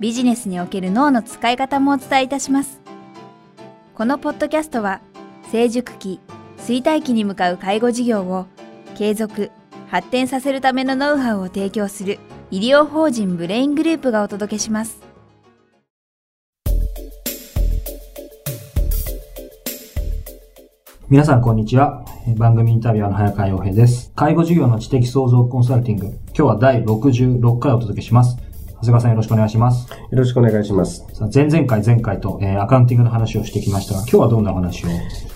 ビジネスにおける脳の使い方もお伝えいたします。このポッドキャストは、成熟期、衰退期に向かう介護事業を継続、発展させるためのノウハウを提供する医療法人ブレイングループがお届けします。皆さんこんにちは。番組インタビュアーの早川洋平です。介護事業の知的創造コンサルティング。今日は第66回お届けします。長谷川さんよろしくお願いします。よろしくお願いします。前々回前回と、えー、アカウンティングの話をしてきましたが、今日はどんなお話を？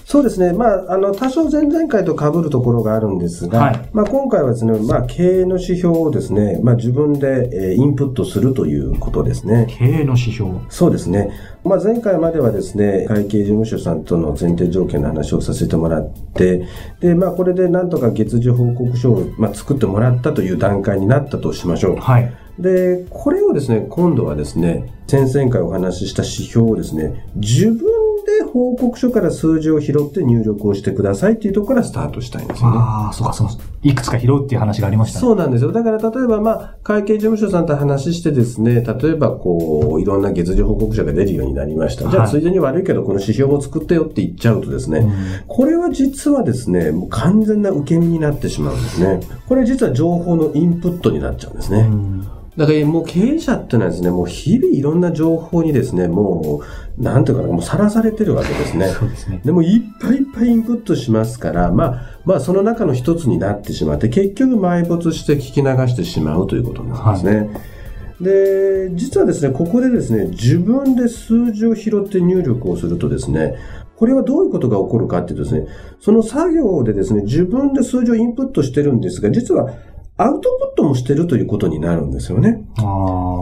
そうですね。まあ、あの、多少前々回と被るところがあるんですが、はい、まあ、今回はですね、まあ、経営の指標をですね、まあ、自分で、えー、インプットするということですね。経営の指標？そうですね。まあ、前回まではですね、会計事務所さんとの前提条件の話をさせてもらって、で、まあ、これでなんとか月次報告書を、まあ、作ってもらったという段階になったとしましょう。はい。で、これをですね、今度はですね、先々回お話しした指標をですね、自分で報告書から数字を拾って入力をしてくださいっていうところからスタートしたいんですよね。ああ、そうかそう。いくつか拾うっていう話がありましたね。そうなんですよ。だから例えばまあ、会計事務所さんと話してですね、例えばこう、いろんな月次報告書が出るようになりました。じゃあ、ついでに悪いけど、この指標も作ってよって言っちゃうとですね、うん、これは実はですね、もう完全な受け身になってしまうんですね。これ実は情報のインプットになっちゃうんですね。うんだからもう経営者ってのはですね、もう日々いろんな情報にですね、もう、なんていうかな、もうさらされてるわけですね。そうですね。でもいっぱいいっぱいインプットしますから、まあ、まあその中の一つになってしまって、結局埋没して聞き流してしまうということなんですね。はいで、実はですね、ここでですね、自分で数字を拾って入力をするとですね、これはどういうことが起こるかっていうとですね、その作業でですね、自分で数字をインプットしてるんですが、実はアウトプットもしてるということになるんですよね。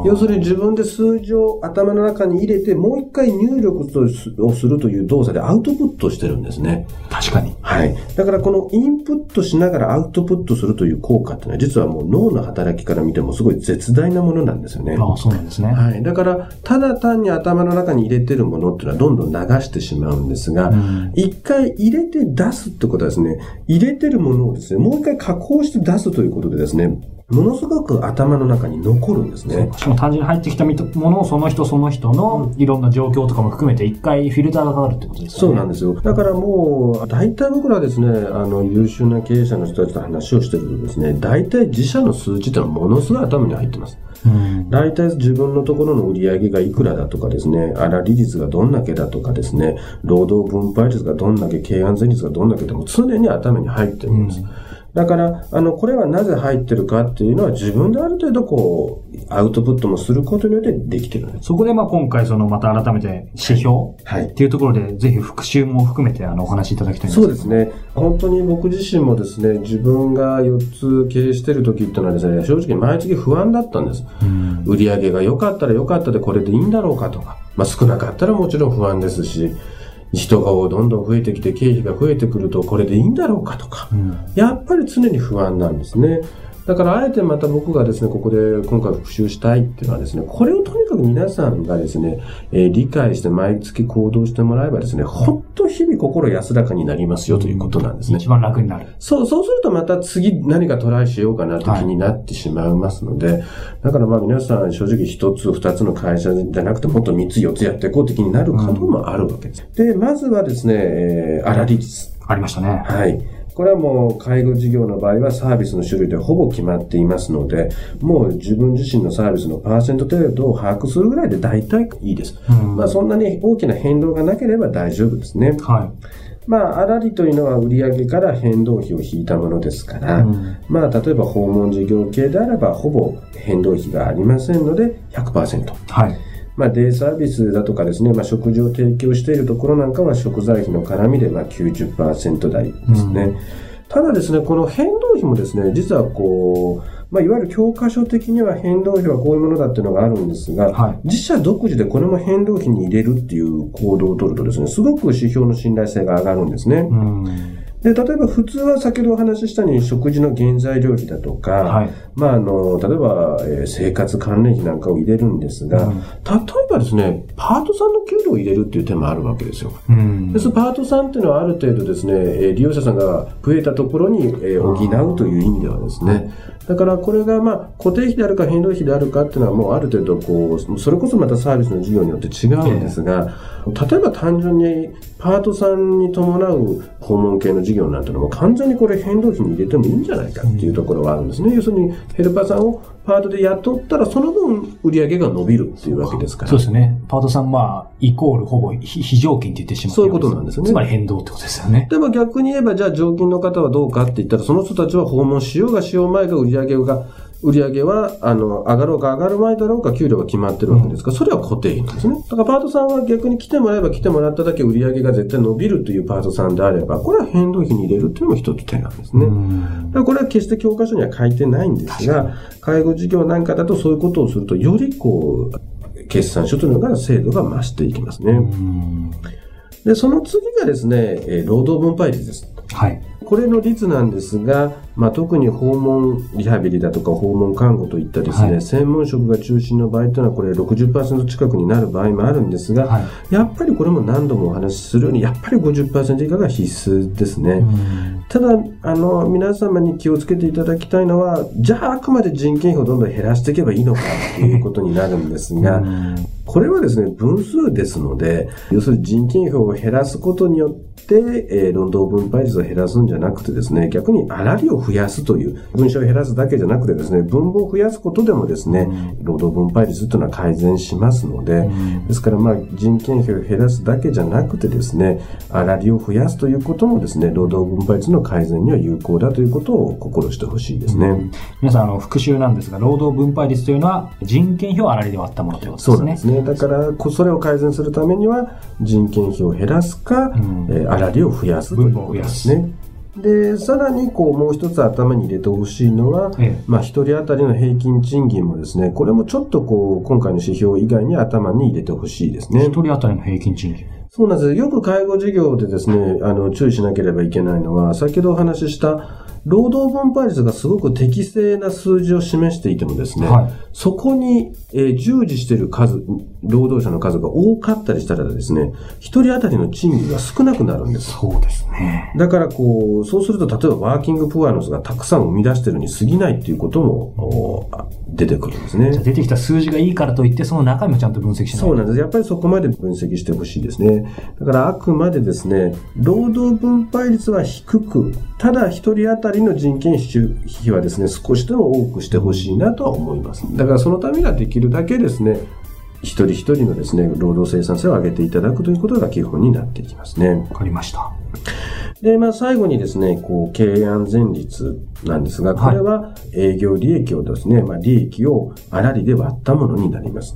要するに自分で数字を頭の中に入れて、もう一回入力をするという動作でアウトプットしてるんですね。確かに。はい。だからこのインプットしながらアウトプットするという効果っていうのは、実はもう脳の働きから見てもすごい絶大なものなんですよね。ああ、そうなんですね。はい。だから、ただ単に頭の中に入れてるものっていうのはどんどん流してしまうんですが、一、うん、回入れて出すってことはですね、入れてるものをですね、もう一回加工して出すということでですね、ものすごく頭の中に残るんですね。しかも単純に入ってきたものをその人その人のいろんな状況とかも含めて一回フィルターがかかるってことですね。そうなんですよ。だからもう、大体僕らですね、あの、優秀な経営者の人たちと話をしてるとですね、大体自社の数値ってのはものすごい頭に入ってます。大体自分のところの売り上げがいくらだとかですね、粗利率がどんだけだとかですね、労働分配率がどんだけ、経安全率がどんだけでも常に頭に入ってるんです。うんだから、あの、これはなぜ入ってるかっていうのは自分である程度こう、アウトプットもすることによってできてる。そこでまあ今回そのまた改めて指標？はい。っていうところで、ぜひ復習も含めてあのお話しいただきたいんですそうですね。本当に僕自身もですね、自分が4つ経営してる時っていうのはですね、正直毎月不安だったんです。売り上げが良かったら良かったでこれでいいんだろうかとか、まあ少なかったらもちろん不安ですし、人がどんどん増えてきて経費が増えてくるとこれでいいんだろうかとか、うん、やっぱり常に不安なんですね。だからあえてまた僕がですね、ここで今回復習したいっていうのはですね、これをとにかく皆さんがですね、えー、理解して毎月行動してもらえばですね、ほんと日々心安らかになりますよということなんですね。一番楽になる。そう、そうするとまた次何かトライしようかなって気になってしまいますので、はい、だからまあ皆さん正直一つ二つの会社じゃなくてもっと三つ四つやっていこうって気になる可能もあるわけです。うん、で、まずはですね、えー、粗利率。ありましたね。はい。これはもう介護事業の場合はサービスの種類でほぼ決まっていますので、もう自分自身のサービスのパーセント程度を把握するぐらいで大体いいです。うん、まあそんなに大きな変動がなければ大丈夫ですね。はい。まあ、粗利というのは売上から変動費を引いたものですから、うん、まあ、例えば訪問事業系であれば、ほぼ変動費がありませんので100%。はい。まあ、デイサービスだとかですね、まあ、食事を提供しているところなんかは食材費の絡みでまあ90%台ですね。うん、ただですね、この変動費もですね、実はこう、まあ、いわゆる教科書的には変動費はこういうものだっていうのがあるんですが、はい自社独自でこれも変動費に入れるっていう行動を取るとですね、すごく指標の信頼性が上がるんですね。うん。で、例えば普通は先ほどお話ししたように食事の原材料費だとか、はい。まあ、あの、例えば、えー生活関連費なんかを入れるんですが、うん例えばですね、パートさんの給料を入れるっていう手もあるわけですよ。うんで、そのパートさんっていうのはある程度ですね、えー利用者さんが増えたところに、えー補うという意味ではですね、だからこれがまあ固定費であるか変動費であるかっていうのはもうある程度こう、それこそまたサービスの事業によって違うんですが、例えば単純にパートさんに伴う訪問系の事業なんてのも完全にこれ変動費に入れてもいいんじゃないかっていうところはあるんですね。要するにヘルパーさんをパートで雇ったらその分売り上げが伸びるっていうわけですから。そうですね。パートさん、まあ、イコールほぼ非非常勤って言ってしまってそういうことなんですよねつまり変動ってことですよね。でも逆に言えば、じゃあ常勤の方はどうかって言ったら、その人たちは訪問しようがしよう前が売り上げが、売り上げは、あの、上がろうか上がる前だろうか、給料が決まってるわけですか？ら、それは固定費なんですね。だからパートさんは逆に来てもらえば来てもらっただけ売り上げが絶対伸びるというパートさんであれば、これは変動費に入れるっていうのも一つ手なんですね。うんだからこれは決して教科書には書いてないんですが、介護事業なんかだとそういうことをすると、よりこう、決算書というのが精度が増していきますね。うんで、その次がですね、えー労働分配率です。はい。これの率なんですが、まあ、特に訪問リハビリだとか訪問看護といったですね、はい専門職が中心の場合というのはこれ60%近くになる場合もあるんですが、はい。やっぱりこれも何度もお話しするように、やっぱり50%以下が必須ですね。うんただ、あの、皆様に気をつけていただきたいのは、じゃああくまで人件費をどんどん減らしていけばいいのかっていうことになるんですが、うんこれはですね、分数ですので、要するに人件費を減らすことによって、えー労働分配率を減らすんじゃなくてですね、逆に粗利を増やすという、分子を減らすだけじゃなくてですね、分母を増やすことでもですね、労働分配率というのは改善しますので、ですからまあ人件費を減らすだけじゃなくてですね、粗利を増やすということもですね、労働分配率の改善には有効だということを心してほしいですね。皆さん、あの、復習なんですが、労働分配率というのは、人件費を粗利で割ったものということそうですね。なんですね。だから、こそれを改善するためには、人件費を減らすか、んえー粗利を増やすということですね。で、さらに、こう、もう一つ頭に入れてほしいのは、ええまあ、一人当たりの平均賃金もですね、これもちょっとこう、今回の指標以外に頭に入れてほしいですね一。人当たりの平均賃金。そうなんですよく介護事業でですね、あの、注意しなければいけないのは、先ほどお話しした、労働分配率がすごく適正な数字を示していてもですね、はいそこに、えー従事している数、労働者の数が多かったりしたらですね、一人当たりの賃金が少なくなるんです。そうですね。だからこう、そうすると例えばワーキングプアの数がたくさん生み出してるに過ぎないっていうことも出てくるんですねじゃあ。出てきた数字がいいからといって、その中身もちゃんと分析しないそうなんです。やっぱりそこまで分析してほしいですね。だからあくまでですね、労働分配率は低く、ただ一人当たりの人件費はですね、少しでも多くしてほしいなとは思います。だからそのためにはできるだけですね、一人一人のですね、労働生産性を上げていただくということが基本になっていきますね。わかりました。で、まあ、最後にですね、こう、経営安全率なんですが、これは営業利益をですね、まあ、利益を粗利で割ったものになります。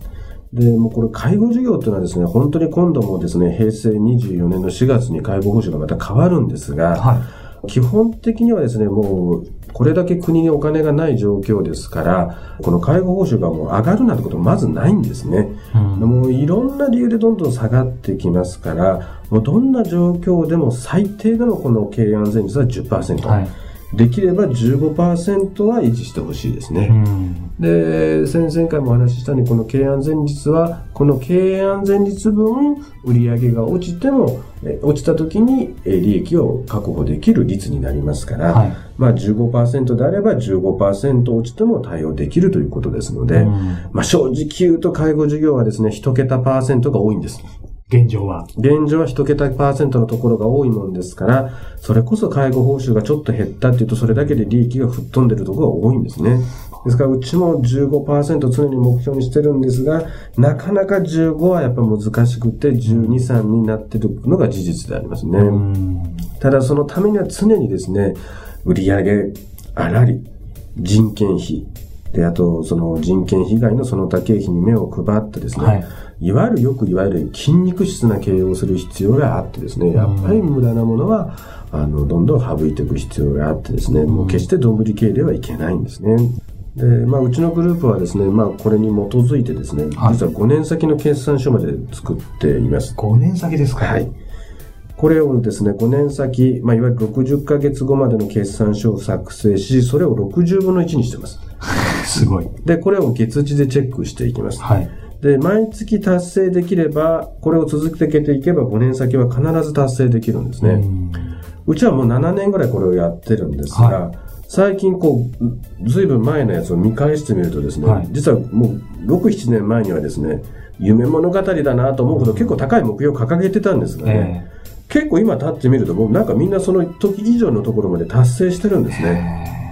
で、もうこれ、介護事業というのはですね、本当に今度もですね、平成24年の4月に介護報酬がまた変わるんですが、は基本的にはですね、もう、これだけ国にお金がない状況ですから、この介護報酬がもう上がるなんてことまずないんですね。い。うんもういろんな理由でどんどん下がってきますから、もうどんな状況でも最低でもこの経営安全率は10%。はい。できれば15%は維持してほしいですうね。ん。で、先々回もお話ししたように、この経営安全率は、この経営安全率分、売上が落ちても、え落ちた時にえ利益を確保できる率になりますから、はいまあ15%であれば15%落ちても対応できるということですので、うんまあ正直言うと介護事業はですね、一桁パーセントが多いんです。現状は？現状は一桁パーセントのところが多いもんですから、それこそ介護報酬がちょっと減ったっていうと、それだけで利益が吹っ飛んでるところが多いんですね。ですから、うちも15%常に目標にしてるんですが、なかなか15はやっぱ難しくて、12、3になってるのが事実でありますね。うん。ただ、そのためには常にですね、売上、粗利、人件費、で、あと、その人件費以外のその他経費に目を配ってですね、はいいわゆるよくいわゆる筋肉質な経営をする必要があってですね、やっぱり無駄なものは、あの、どんどん省いていく必要があってですね、もう決してどんぶり経営ではいけないんですね。で、まあ、うちのグループはですね、まあ、これに基づいてですね、はい実は5年先の決算書まで作っています。5年先ですか？はい。これをですね、5年先、まあ、いわゆる60ヶ月後までの決算書を作成し、それを60分の1にしてます。すごい。で、これを月次でチェックしていきます。はい。で、毎月達成できれば、これを続けていけば5年先は必ず達成できるんですね。うちはもう7年ぐらいこれをやってるんですが、は最近こう、ずいぶん前のやつを見返してみるとですね、はい。実はもう6、7年前にはですね、夢物語だなと思うほど結構高い目標を掲げてたんですがね、え結構今立ってみるともうなんかみんなその時以上のところまで達成してるんですえね。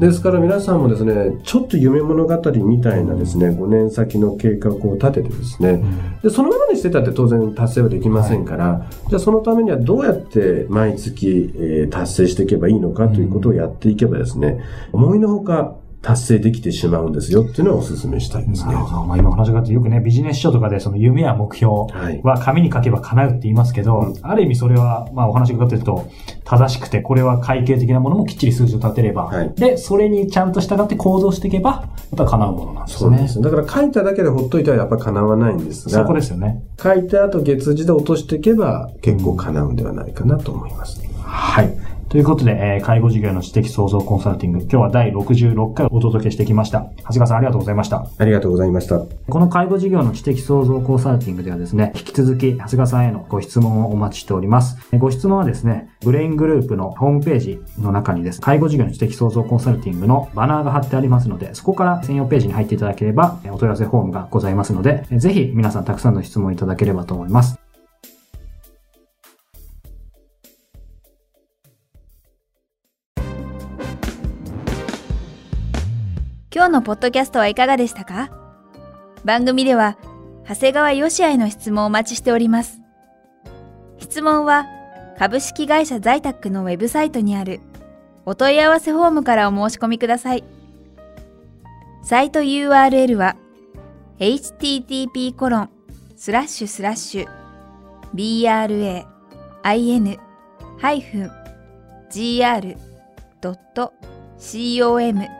ですから皆さんもですね、ちょっと夢物語みたいなですね、5年先の計画を立ててですね、で、そのままにしてたって当然達成はできませんから、じゃあそのためにはどうやって毎月、えー達成していけばいいのかということをやっていけばですね、思いのほか達成できてしまうんですよっていうのをお勧めしたいですね。なるほど。まあ今お話があってよくね、ビジネス書とかでその夢や目標はい。は紙に書けば叶うって言いますけど、ある意味それは、まあお話が伺ってると正しくて、これは会計的なものもきっちり数字を立てれば、はいで、それにちゃんと従って行動していけば、やっぱ叶うものなんですね。そうです。だから書いただけでほっといたらやっぱ叶わないんですがそこ、ですよね。書いた後月次で落としていけば結構叶うんではないかなと思います。はい。ということで、えー介護事業の知的創造コンサルティング、今日は第66回お届けしてきました。長谷川さんありがとうございました。ありがとうございました。この介護事業の知的創造コンサルティングではですね、引き続き、長谷川さんへのご質問をお待ちしております。ご質問はですね、ブレイングループのホームページの中にですね、介護事業の知的創造コンサルティングのバナーが貼ってありますので、そこから専用ページに入っていただければ、お問い合わせフォームがございますので、ぜひ皆さんたくさんの質問いただければと思います。今日のポッドキャストはいかがでしたか？番組では、長谷川よしあへの質問をお待ちしております。質問は、株式会社在宅のウェブサイトにあるお問い合わせフォームからお申し込みください。サイト URL は http コロンスラッシュスラッシュ bra-in-gr.com